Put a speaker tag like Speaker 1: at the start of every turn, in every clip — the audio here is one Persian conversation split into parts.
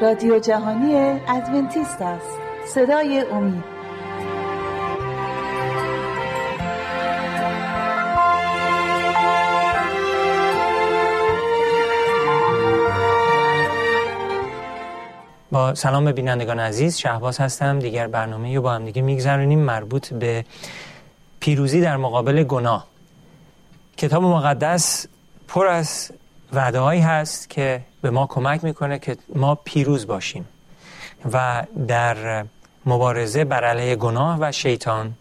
Speaker 1: رادیو جهانی ادونتیست است. صدای امید.
Speaker 2: با سلام به بینندگان عزیز شهباز هستم. دیگر برنامه رو با هم دیگه میگذرونیم. مربوط به پیروزی در مقابل گناه. کتاب مقدس پر از وعده هست که به ما کمک می‌کنه که ما پیروز باشیم. و در مبارزه بر علیه گناه و شیطان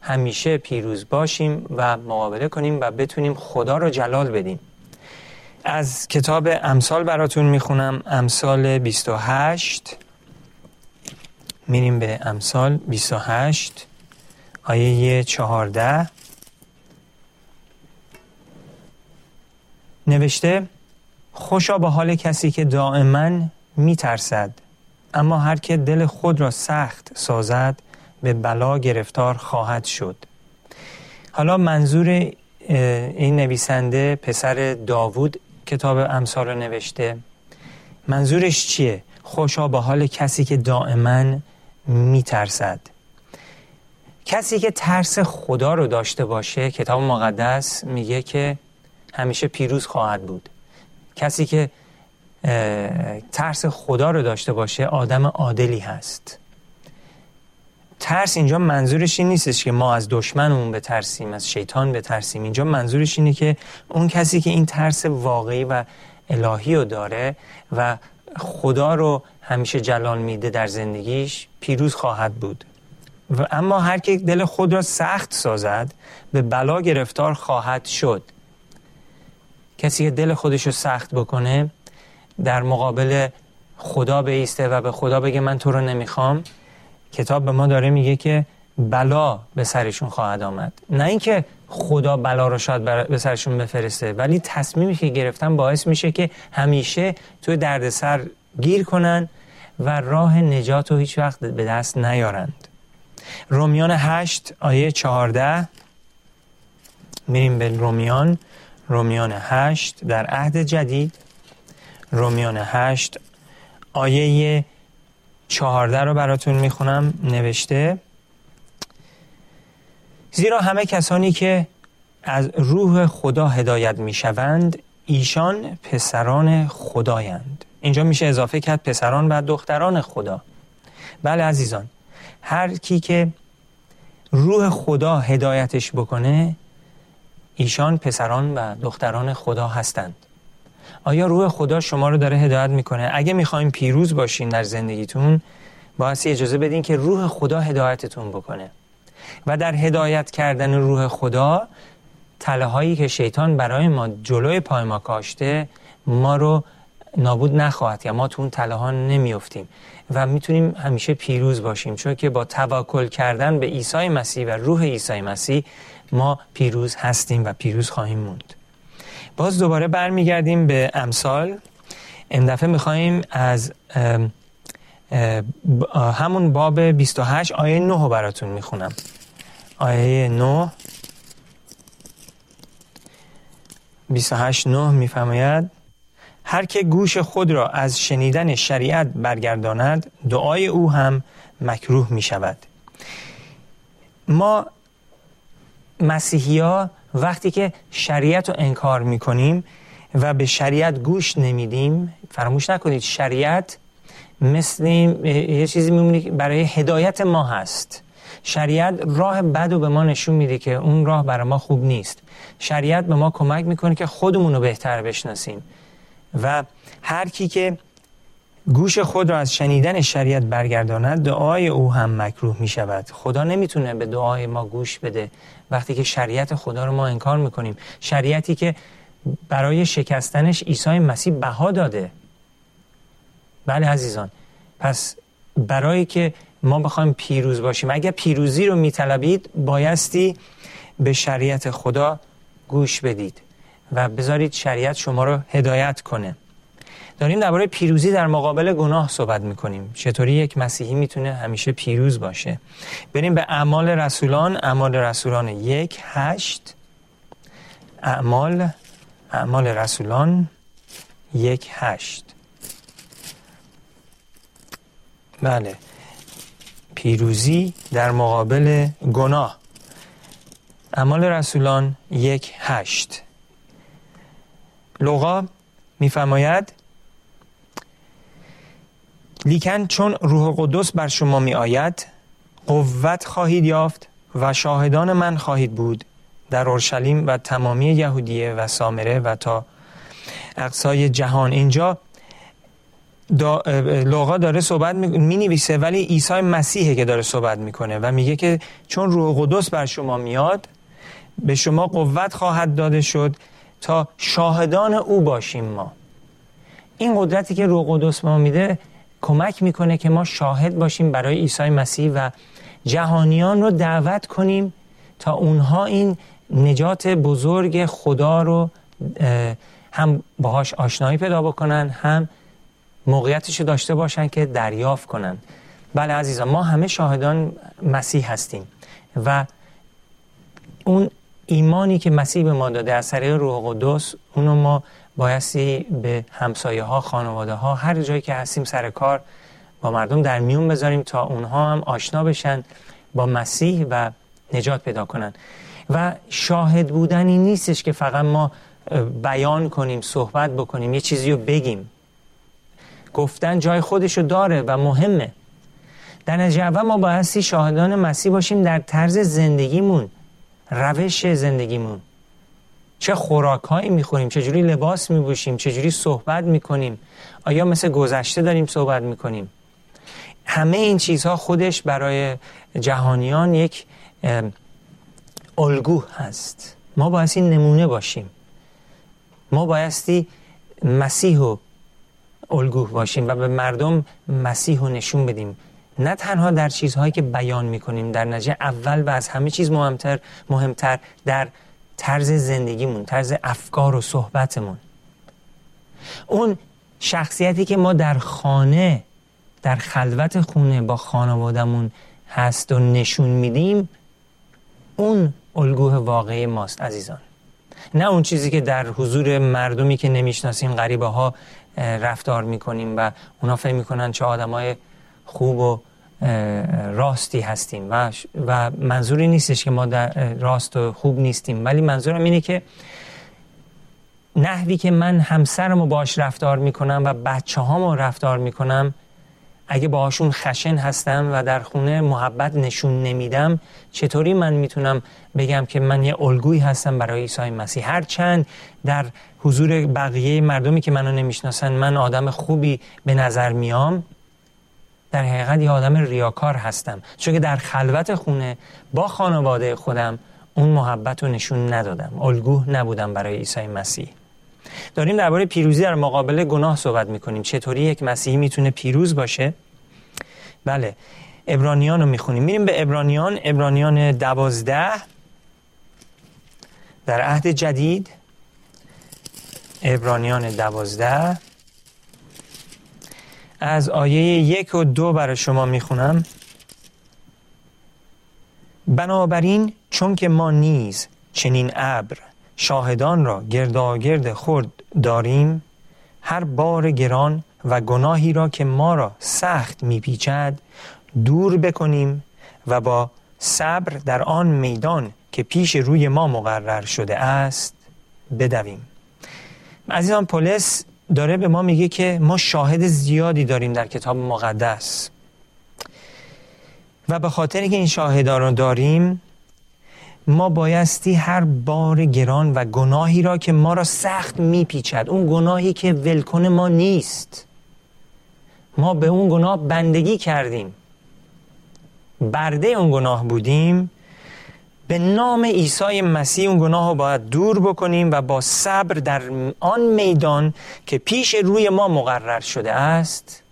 Speaker 2: همیشه پیروز باشیم و مقابله کنیم و بتونیم خدا رو جلال بدیم. از کتاب امثال براتون می‌خونم. امثال 28 میریم به امثال 28 آیه 14 نوشته خوشا به حال کسی که دائما میترسد اما هر که دل خود را سخت سازد به بلا گرفتار خواهد شد. حالا منظور این نویسنده پسر داوود کتاب امثال رو نوشته. منظورش چیه؟ خوشا به حال کسی که دائما میترسد. کسی که ترس خدا رو داشته باشه کتاب مقدس میگه که همیشه پیروز خواهد بود. کسی که ترس خدا رو داشته باشه آدم عادلی هست. ترس اینجا منظورش این نیستش که ما از دشمنمون بترسیم از شیطان بترسیم. اینجا منظورش اینه که اون کسی که این ترس واقعی و الهی رو داره و خدا رو همیشه جلال میده در زندگیش پیروز خواهد بود. و اما هر که دل خود را سخت سازد به بلا گرفتار خواهد شد. کسی که دل خودش رو سخت بکنه در مقابل خدا بیسته و به خدا بگه من تو رو نمی‌خوام کتاب به ما داره میگه که بلا به سرشون خواهد آمد. نه اینکه خدا بلا رو شاید به سرشون بفرسته ولی تصمیمی که گرفتن باعث میشه که همیشه توی دردسر گیر کنن و راه نجات رو هیچ وقت به دست نیارند. رومیان هشت آیه چهارده. میریم به رومیان. رومیان هشت در عهد جدید. رومیان هشت آیه چهارده رو براتون می‌خونم نوشته. زیرا همه کسانی که از روح خدا هدایت می‌شوند ایشان پسران خدایند. اینجا میشه اضافه کرد پسران و دختران خدا. بله عزیزان هر کی که روح خدا هدایتش بکنه ایشان پسران و دختران خدا هستند. آیا روح خدا شما رو داره هدایت می‌کنه؟ اگه می‌خوایم پیروز باشین در زندگیتون باید اجازه بدین که روح خدا هدایتتون بکنه. و در هدایت کردن روح خدا تله هایی که شیطان برای ما جلوی پای ما کاشته ما رو نابود نخواهد یا ما تو اون تله ها نمیافتیم. و می‌تونیم همیشه پیروز باشیم. چون که با توکل کردن به عیسی مسیح و روح عیسی مسیح ما پیروز هستیم و پیروز خواهیم موند. باز دوباره برمیگردیم به امثال. این دفعه میخواییم از همون باب 28 آیه 9 براتون می‌خونم. آیه 9 28 9 میفرماید هر که گوش خود را از شنیدن شریعت برگرداند دعای او هم مکروه می شود ما مسیحی ها وقتی که شریعت رو انکار می کنیم و به شریعت گوش نمیدیم فراموش نکنید شریعت مثل یه چیزی میمونه برای هدایت ما هست. شریعت راه بد رو به ما نشون میده که اون راه برای ما خوب نیست. شریعت به ما کمک می‌کنه که خودمون رو بهتر بشناسیم. و هر کی که گوش خود را از شنیدن شریعت برگرداند. دعای او هم مکروه می شود خدا نمی‌تونه به دعای ما گوش بده. وقتی که شریعت خدا رو ما انکار می‌کنیم. شریعتی که برای شکستنش عیسی مسیح بها داده. بله عزیزان. پس برای که ما بخوایم پیروز باشیم اگر پیروزی رو میطلبید بایستی به شریعت خدا گوش بدید و بذارید شریعت شما رو هدایت کنه. داریم درباره پیروزی در مقابل گناه صحبت می‌کنیم. چطوری یک مسیحی می‌تونه همیشه پیروز باشه؟ بریم به اعمال رسولان. اعمال رسولان یک هشت. اعمال اعمال رسولان یک هشت. بله. پیروزی در مقابل گناه. اعمال رسولان یک هشت. لغا میفرماید لیکن چون روح قدس بر شما می آید قوت خواهید یافت و شاهدان من خواهید بود در اورشلیم و تمامی یهودیه و سامره و تا اقصای جهان. اینجا دا لوقا داره صحبت می نویسه ولی عیسی مسیحه که داره صحبت می‌کنه و میگه که چون روح قدس بر شما میاد به شما قوت خواهد داده شد تا شاهدان او باشیم ما. این قدرتی که روح قدس ما میده کمک می‌کنه که ما شاهد باشیم برای عیسی مسیح و جهانیان رو دعوت کنیم تا اونها این نجات بزرگ خدا رو هم باهاش آشنایی پیدا بکنن هم موقعیتش رو داشته باشن که دریافت کنن. بله عزیزان ما همه شاهدان مسیح هستیم و اون ایمانی که مسیح به ما داده از طریق روح قدس اونو ما بایستی به همسایه ها خانواده ها هر جایی که هستیم سر کار با مردم در میون بذاریم تا اونها هم آشنا بشن با مسیح و نجات پیدا کنن. و شاهد بودنی نیستش که فقط ما بیان کنیم صحبت بکنیم یه چیزی رو بگیم. گفتن جای خودشو داره و مهمه. در نتیجه ما بایستی شاهدان مسیح باشیم در طرز زندگیمون. روش زندگیمون. چه خوراک هایی می‌خوریم چجوری لباس میبوشیم چجوری صحبت می‌کنیم. آیا مثل گذشته داریم صحبت می‌کنیم؟ همه این چیزها خودش برای جهانیان یک الگو هست. ما بایستی نمونه باشیم. ما بایستی مسیح و الگو باشیم و به مردم مسیح رو نشون بدیم. نه تنها در چیزهایی که بیان می‌کنیم در نتیجه اول و از همه چیز مهمتر مهمتر در طرز زندگیمون طرز افکار و صحبتمون. اون شخصیتی که ما در خانه در خلوت خونه با خانوادمون هست و نشون میدیم اون الگوه واقعی ماست عزیزان. نه اون چیزی که در حضور مردمی که نمی‌شناسیم غریبه ها رفتار می‌کنیم و اونا فکر می‌کنن چه آدمای خوب و راستی هستیم و, و منظوری نیستش که ما در راست و خوب نیستیم. ولی منظورم اینه که نحوی که من همسرم رو باش رفتار می‌کنم و بچه رو رفتار می‌کنم اگه باهاشون خشن هستم و در خونه محبت نشون نمیدم چطوری من می‌تونم بگم که من یه الگویی هستم برای عیسی مسیح؟ هرچند در حضور بقیه مردمی که منو نمی‌شناسن من آدم خوبی به نظر میام در حقیقت یه آدم ریاکار هستم. چون که در خلوت خونه با خانواده خودم اون محبت رو نشون ندادم. الگو نبودم برای عیسی مسیح. داریم درباره پیروزی در مقابل گناه صحبت می‌کنیم. چطوری یک مسیحی می‌تونه پیروز باشه؟ بله ابرانیان رو می‌خونیم. میریم به ابرانیان ابرانیان دوازده. در عهد جدید ابرانیان دوازده. از آیه یک و دو برای شما می‌خونم. بنابراین چون که ما نیز چنین ابر شاهدان را گرداگرد خورد داریم هر بار گران و گناهی را که ما را سخت میپیچد دور بکنیم و با صبر در آن میدان که پیش روی ما مقرر شده است بدویم. عزیزان پولس داره به ما میگه که ما شاهد زیادی داریم در کتاب مقدس. و به خاطر که این شاهدان رو داریم ما بایستی هر بار گران و گناهی را که ما را سخت میپیچد اون گناهی که ولکن ما نیست. ما به اون گناه بندگی کردیم. برده اون گناه بودیم. به نام عیسی مسیح اون گناه رو باید دور بکنیم و با صبر در آن میدان که پیش روی ما مقرر شده است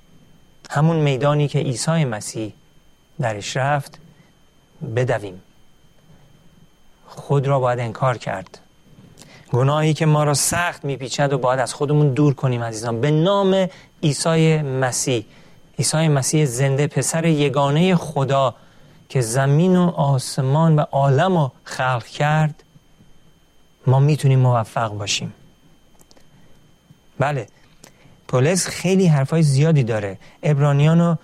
Speaker 2: همون میدانی که عیسی مسیح درش رفت بدویم. خود را باید انکار کرد. گناهی که ما را سخت میپیچد و باید از خودمون دور کنیم عزیزان. به نام عیسی مسیح. عیسی مسیح زنده پسر یگانه خدا که زمین و آسمان و عالم رو خلق کرد ما می‌تونیم موفق باشیم. بله پولس خیلی حرفای زیادی داره. ابرانیان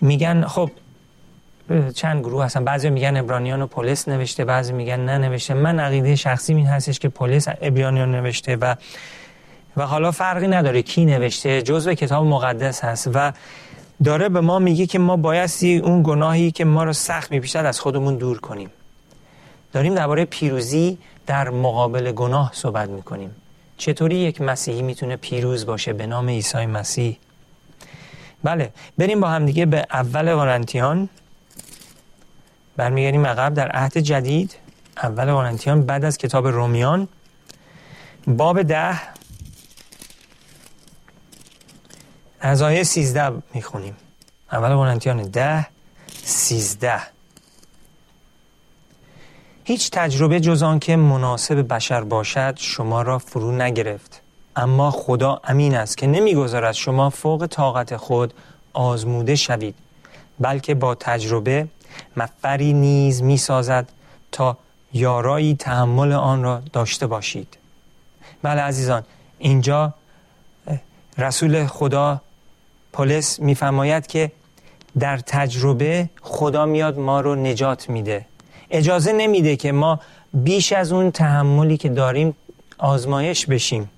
Speaker 2: میگن خب چند گروه هستن. بعضی میگن ابرانیان و پولس نوشته بعضی میگن نه نوشته من عقیده شخصی این هستش که پولس ابرانیان نوشته و و حالا فرقی نداره کی نوشته. جزء کتاب مقدس هست و داره به ما میگه که ما بایستی اون گناهی که ما رو سخت میپیشد از خودمون دور کنیم. داریم درباره پیروزی در مقابل گناه صحبت می‌کنیم. چطوری یک مسیحی می‌تونه پیروز باشه به نام عیسی مسیح؟ بله بریم با هم دیگه به اول قرنتیان. برمیگردیم عقب در عهد جدید. اول قرنتیان بعد از کتاب رومیان. باب ده. از آیه سیزده می‌خونیم. اول قرنتیان ده سیزده. هیچ تجربه جز آن که مناسب بشر باشد شما را فرو نگرفت. اما خدا امین است که نمی‌گذارد شما فوق طاقت خود آزموده شوید بلکه با تجربه مفری نیز می‌سازد تا یارایی تحمل آن را داشته باشید. بله عزیزان اینجا رسول خدا پولس میفرماید که در تجربه خدا میاد ما رو نجات میده. اجازه نمیده که ما بیش از اون تحملی که داریم آزمایش بشیم.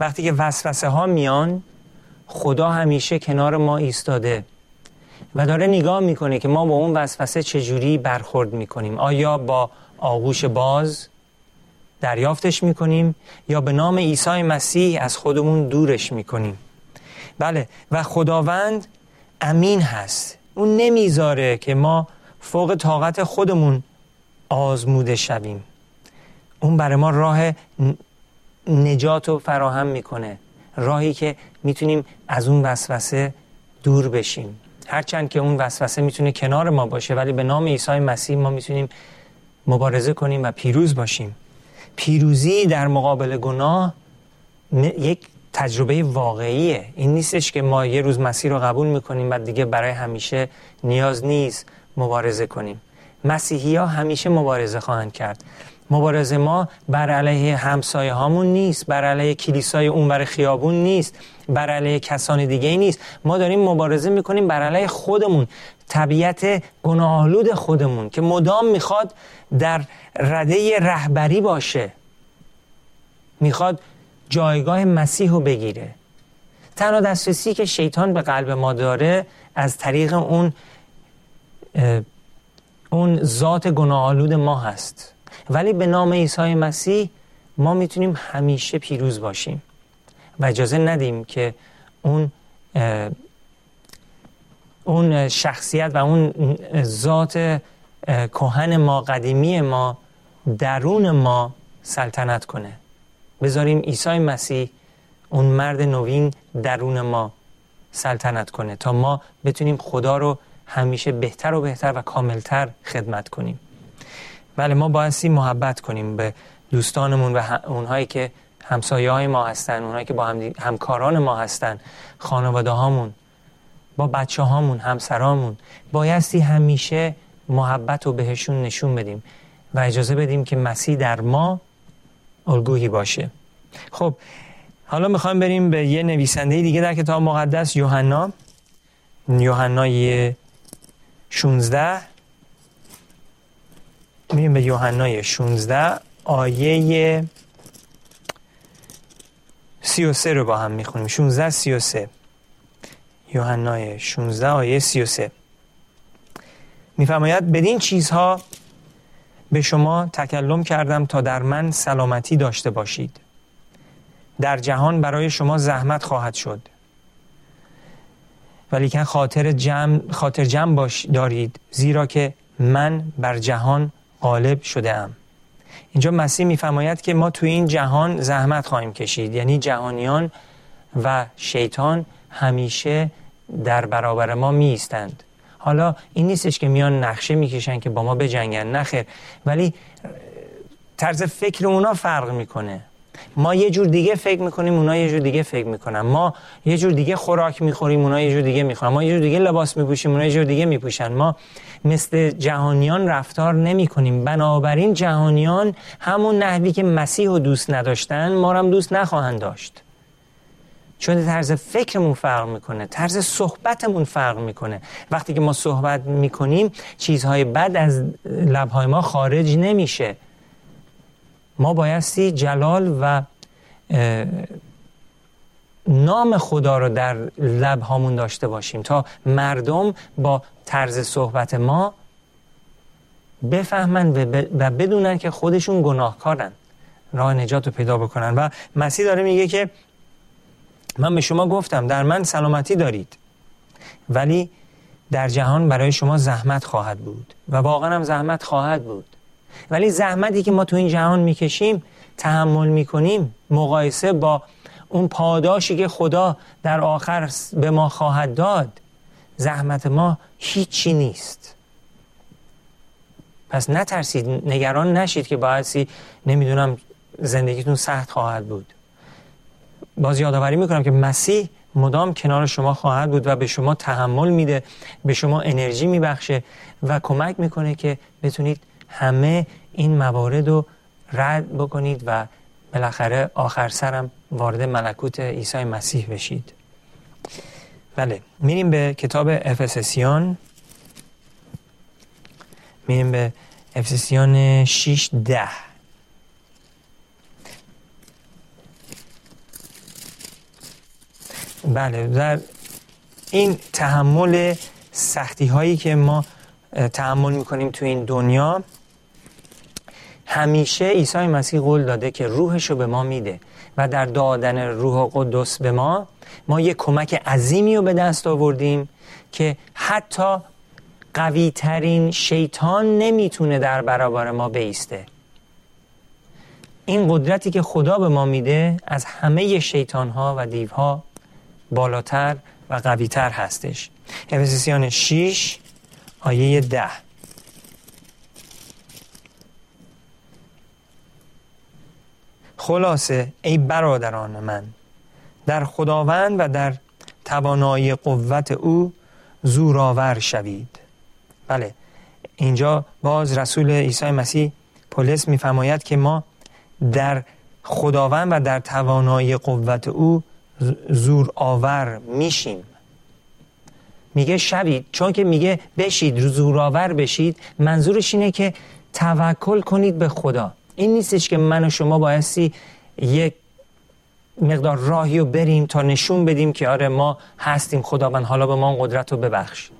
Speaker 2: وقتی که وسوسه ها میان خدا همیشه کنار ما ایستاده و داره نگاه می‌کنه که ما با اون وسوسه چجوری برخورد می‌کنیم. آیا با آغوش باز دریافتش می‌کنیم یا به نام عیسی مسیح از خودمون دورش می‌کنیم؟ بله. و خداوند امین هست. اون نمی‌ذاره که ما فوق طاقت خودمون آزموده شویم. اون برای ما راه نجات رو فراهم می‌کنه. راهی که می‌تونیم از اون وسوسه دور بشیم. هرچند که اون وسوسه می‌تونه کنار ما باشه ولی به نام عیسی مسیح ما می‌تونیم مبارزه کنیم و پیروز باشیم. پیروزی در مقابل گناه یک تجربه واقعیه. این نیستش که ما یه روز مسیح رو قبول می‌کنیم و دیگه برای همیشه نیاز نیست مبارزه کنیم. مسیحی ها همیشه مبارزه خواهند کرد. مبارزه ما بر علیه همسایه هامون نیست بر علیه کلیسای اون بر خیابون نیست بر علیه کسان دیگه نیست. ما داریم مبارزه می‌کنیم بر علیه خودمون. طبیعت گناهالود خودمون که مدام می‌خواد در رده رهبری باشه. می‌خواد جایگاه مسیح رو بگیره. تنها دسترسی که شیطان به قلب ما داره از طریق اون اون ذات گناهالود ما هست. ولی به نام عیسی مسیح ما می‌تونیم همیشه پیروز باشیم و اجازه ندیم که اون اون شخصیت و اون ذات کهن ما قدیمی ما درون ما سلطنت کنه. بذاریم عیسی مسیح اون مرد نوین درون ما سلطنت کنه تا ما بتونیم خدا رو همیشه بهتر و بهتر و کاملتر خدمت کنیم. بله ما بایستی محبت کنیم به دوستانمون و اونهایی که همسایه های ما هستن اونهایی که با هم همکاران ما هستن خانواده هامون با بچه هامون همسرامون. بایستی همیشه محبت رو بهشون نشون بدیم و اجازه بدیم که مسیح در ما الگویی باشه. خب حالا می‌خوایم بریم به یه نویسنده دیگه در کتاب مقدس یوحنا. یوحنای 16 میریم به یوحنای 16 آیه 33 رو با هم می‌خونیم. 16 33 یوحنای 16 آیه 33 میفرماید بدین چیزها به شما تکلم کردم تا در من سلامتی داشته باشید. در جهان برای شما زحمت خواهد شد. ولیکن خاطر جمع, خاطر جمع باش دارید زیرا که من بر جهان غالب شده ام اینجا مسیح میفرماید که ما توی این جهان زحمت خواهیم کشید. یعنی جهانیان و شیطان همیشه در برابر ما میستند حالا این نیستش که میان نقشه می‌کشن که با ما بجنگن نخیر ولی طرز فکر اونا فرق می‌کنه. ما یه جور دیگه فکر می‌کنیم اونا یه جور دیگه فکر می‌کنن. ما یه جور دیگه خوراک می‌خوریم اونا یه جور دیگه می‌خورن. ما یه جور دیگه لباس میپوشیم اونا یه جور دیگه میپوشن. ما مثل جهانیان رفتار نمی کنیم بنابراین جهانیان همون نحوی که مسیح رو دوست نداشتن ما هم دوست نخواهند داشت. چون طرز فکرمون فرق می‌کنه طرز صحبتمون فرق می‌کنه. وقتی که ما صحبت می‌کنیم چیزهای بد از لبهای ما خارج نمیشه. ما بایستی جلال و نام خدا رو در لب هامون داشته باشیم تا مردم با طرز صحبت ما بفهمن و بدونن که خودشون گناهکارن. راه نجات رو پیدا بکنن. و مسیح داره میگه که من به شما گفتم در من سلامتی دارید. ولی در جهان برای شما زحمت خواهد بود و واقعا هم زحمت خواهد بود. ولی زحمتی که ما تو این جهان می‌کشیم تحمل می‌کنیم مقایسه با اون پاداشی که خدا در آخر به ما خواهد داد زحمت ما هیچی نیست. پس نترسید نگران نشید که باعثی نمی‌دونم زندگیتون سخت خواهد بود. باز یادآوری می‌کنم که مسیح مدام کنار شما خواهد بود و به شما تحمل میده به شما انرژی میبخشه و کمک می‌کنه که بتونید همه این موارد رو رد بکنید و بالاخره آخر سرم وارد ملکوت عیسی مسیح بشید. بله میریم به کتاب افسسیان. میریم به افسسیان 6 ده. بله در این تحمل سختی هایی که ما تحمل می‌کنیم تو این دنیا همیشه عیسی مسیح قول داده که روحش رو به ما میده و در دادن روح قدس به ما ما یه کمک عظیمی رو به دست آوردیم که حتی قوی ترین شیطان نمی‌تونه در برابر ما بیسته. این قدرتی که خدا به ما میده از همه شیطان ها و دیوها بالاتر و قویتر هستش. افسیسیان 6 آیه 10 خلاصه ای برادران من در خداوند و در توانایی قوت او زورآور شوید. بله اینجا باز رسول عیسی مسیح پولس میفرماید که ما در خداوند و در توانایی قوت او زور آور میشیم. میگه شوید چون که میگه بشید زورآور بشید منظورش اینه که توکل کنید به خدا. این نیستش که من و شما بایستی یک مقدار راهی رو بریم تا نشون بدیم که آره ما هستیم خداوند حالا به ما قدرت رو ببخش.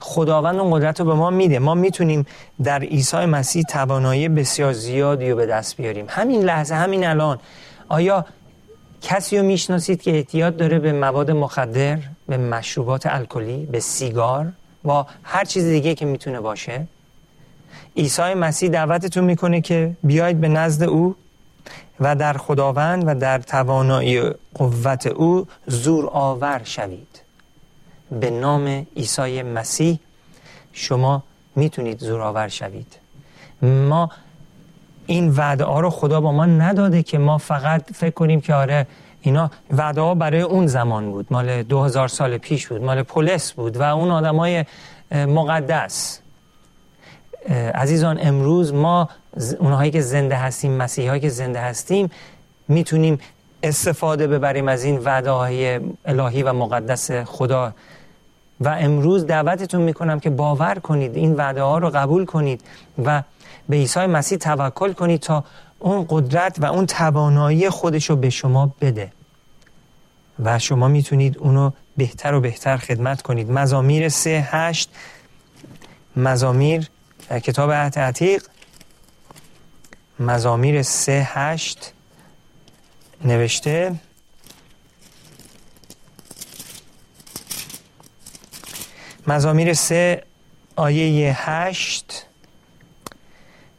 Speaker 2: خداوند اون قدرت رو به ما میده. ما می‌تونیم در عیسی مسیح توانایی بسیار زیادی رو به دست بیاریم. همین لحظه همین الان. آیا کسی رو می‌شناسید که احتیاط داره به مواد مخدر به مشروبات الکلی به سیگار و هر چیز دیگه که می‌تونه باشه. عیسی مسیح دعوتتون می‌کنه که بیاید به نزد او و در خداوند و در توانایی قوت او زور آور شوید. به نام عیسی مسیح شما می‌تونید زور آور شوید. ما این وعده ها رو خدا با ما نداده که ما فقط فکر کنیم که آره اینا وعده ها برای اون زمان بود. مال دو هزار سال پیش بود مال پولس بود و اون آدم های مقدس. عزیزان امروز ما اونهایی که زنده هستیم مسیحی هایی که زنده هستیم می‌تونیم استفاده ببریم از این وعده های الهی و مقدس خدا. و امروز دعوتتون می‌کنم که باور کنید این وعده ها رو قبول کنید و به عیسی مسیح توکل کنید تا اون قدرت و اون توانایی خودش رو به شما بده. و شما می‌تونید اونو بهتر و بهتر خدمت کنید. مزامیر سه هشت مزامیر در کتاب عهد عتیق. مزامیر سه هشت نوشته. مزامیر سه آیه هشت.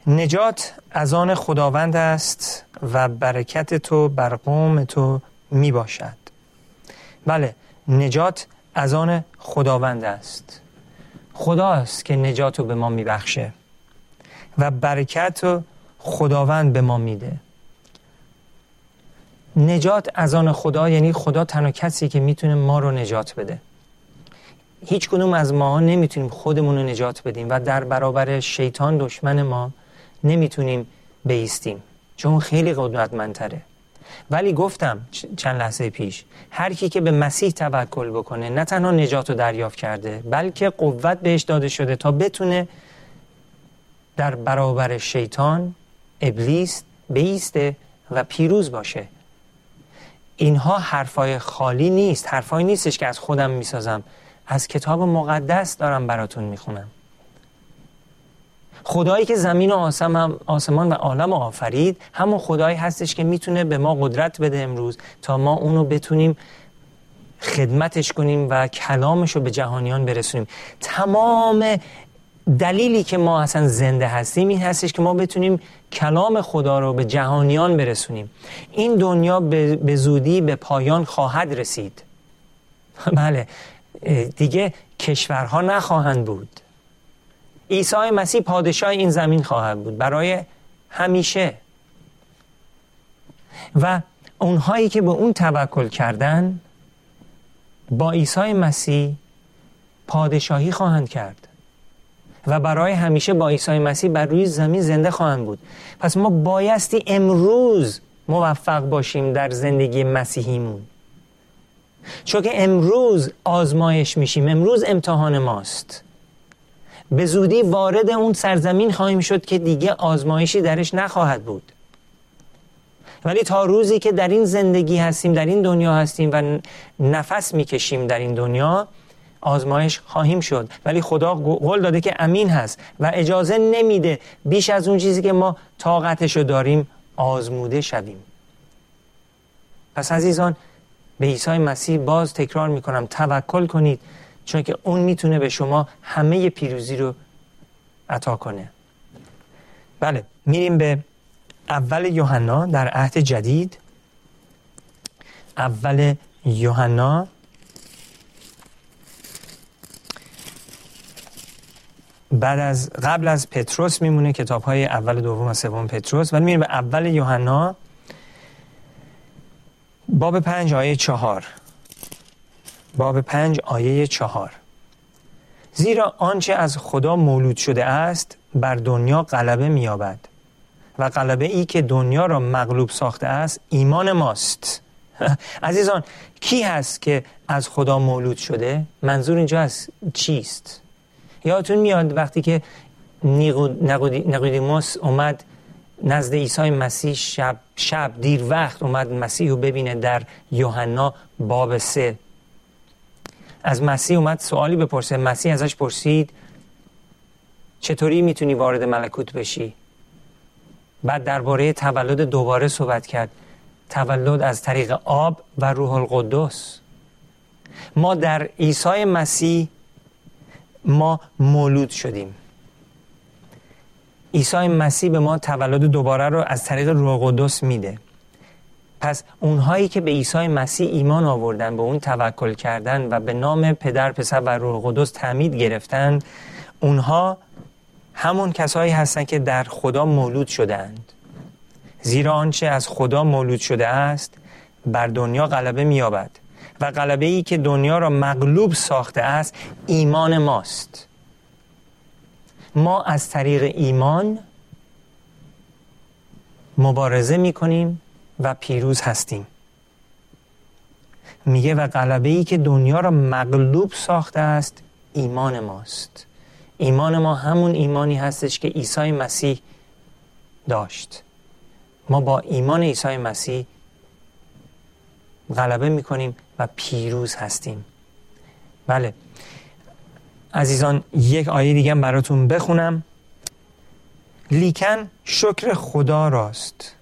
Speaker 2: نجات از آن خداوند است و برکت تو بر قوم تو می باشد بله نجات از آن خداوند است. خداست که نجات رو به ما میبخشه و برکت رو خداوند به ما میده. نجات از آن خدا یعنی خدا تنها کسی که می‌تونه ما رو نجات بده. هیچ کدوم از ما نمی‌تونیم خودمون رو نجات بدیم و در برابر شیطان دشمن ما نمی‌تونیم بیستیم. چون خیلی قدرتمندتره. ولی گفتم چند لحظه پیش هر کی که به مسیح توکل بکنه نه تنها نجات رو دریافت کرده بلکه قوت بهش داده شده تا بتونه در برابر شیطان ابلیس بیسته و پیروز باشه. اینها حرفای خالی نیست. حرفای نیستش که از خودم می‌سازم. از کتاب مقدس دارم براتون می‌خونم. خدایی که زمین و آسمان و عالم آفرید همون خدایی هستش که می‌تونه به ما قدرت بده امروز تا ما اونو بتونیم خدمتش کنیم و کلامش رو به جهانیان برسونیم. تمام دلیلی که ما اصلا زنده هستیم این هستش که ما بتونیم کلام خدا رو به جهانیان برسونیم. این دنیا به زودی به پایان خواهد رسید. بله. دیگه کشورها نخواهند بود. عیسی مسیح پادشاه این زمین خواهد بود. برای همیشه. و اونهایی که به اون توکل کردن با عیسی مسیح پادشاهی خواهند کرد. و برای همیشه با عیسی مسیح بر روی زمین زنده خواهند بود. پس ما بایستی امروز موفق باشیم در زندگی مسیحیمون. چون که امروز آزمایش میشیم. امروز امتحان ماست. به زودی وارد اون سرزمین خواهیم شد که دیگه آزمایشی درش نخواهد بود. ولی تا روزی که در این زندگی هستیم در این دنیا هستیم و نفس می‌کشیم در این دنیا آزمایش خواهیم شد. ولی خدا قول داده که امین هست و اجازه نمیده بیش از اون چیزی که ما طاقتشو داریم آزموده شویم. پس عزیزان به عیسی مسیح باز تکرار می‌کنم. توکل کنید. چون که اون می‌تونه به شما همه پیروزی رو عطا کنه. بله میریم به اول یوحنا در عهد جدید. اول یوحنا. بعد از قبل از پتروس میمونه کتاب های اول دوم و سوم پتروس. ولی میریم به اول یوحنا. باب پنج آیه چهار. باب پنج آیه چهار. زیرا آنچه از خدا مولود شده است بر دنیا غلبه مییابد. و غلبه ای که دنیا را مغلوب ساخته است ایمان ماست. عزیزان کی هست که از خدا مولود شده؟ منظور اینجا از چیست؟ یادتون میاد وقتی که نقودیموس اومد نزد عیسی مسیح شب, شب دیر وقت اومد مسیح رو ببینه در یوحنا باب سه. از مسیح اومد سوالی بپرسه. مسیح ازش پرسید چطوری می‌تونی وارد ملکوت بشی؟ بعد درباره تولد دوباره صحبت کرد. تولد از طریق آب و روح القدس. ما در عیسی مسیح ما مولود شدیم. عیسی مسیح به ما تولد دوباره رو از طریق روح قدس میده. پس اونهایی که به عیسی مسیح ایمان آوردن به اون توکل کردن و به نام پدر پسر و روح قدس تعمید گرفتن اونها همون کسایی هستند که در خدا مولود شدند زیرا آنچه از خدا مولود شده است بر دنیا غلبه مییابد و غلبه ای که دنیا را مغلوب ساخته است ایمان ماست. ما از طریق ایمان مبارزه می کنیم و پیروز هستیم. میگه و غلبه ای که دنیا را مغلوب ساخته است ایمان ماست. ایمان ما همون ایمانی هستش که عیسی مسیح داشت. ما با ایمان عیسی مسیح غلبه می‌کنیم و پیروز هستیم. بله. عزیزان یک آیه دیگه براتون بخونم. لیکن شکر خدا راست.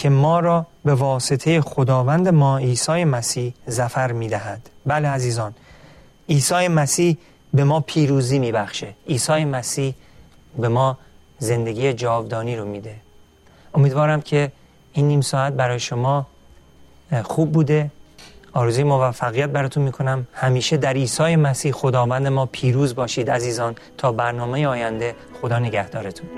Speaker 2: که ما را به واسطه خداوند ما عیسی مسیح زفر می‌دهد. بله عزیزان عیسی مسیح به ما پیروزی میبخشه. عیسی مسیح به ما زندگی جاودانی رو میده. امیدوارم که این نیم ساعت برای شما خوب بوده. آرزوی موفقیت براتون می‌کنم. همیشه در عیسی مسیح خداوند ما پیروز باشید عزیزان. تا برنامه آینده خدا نگهدارتون.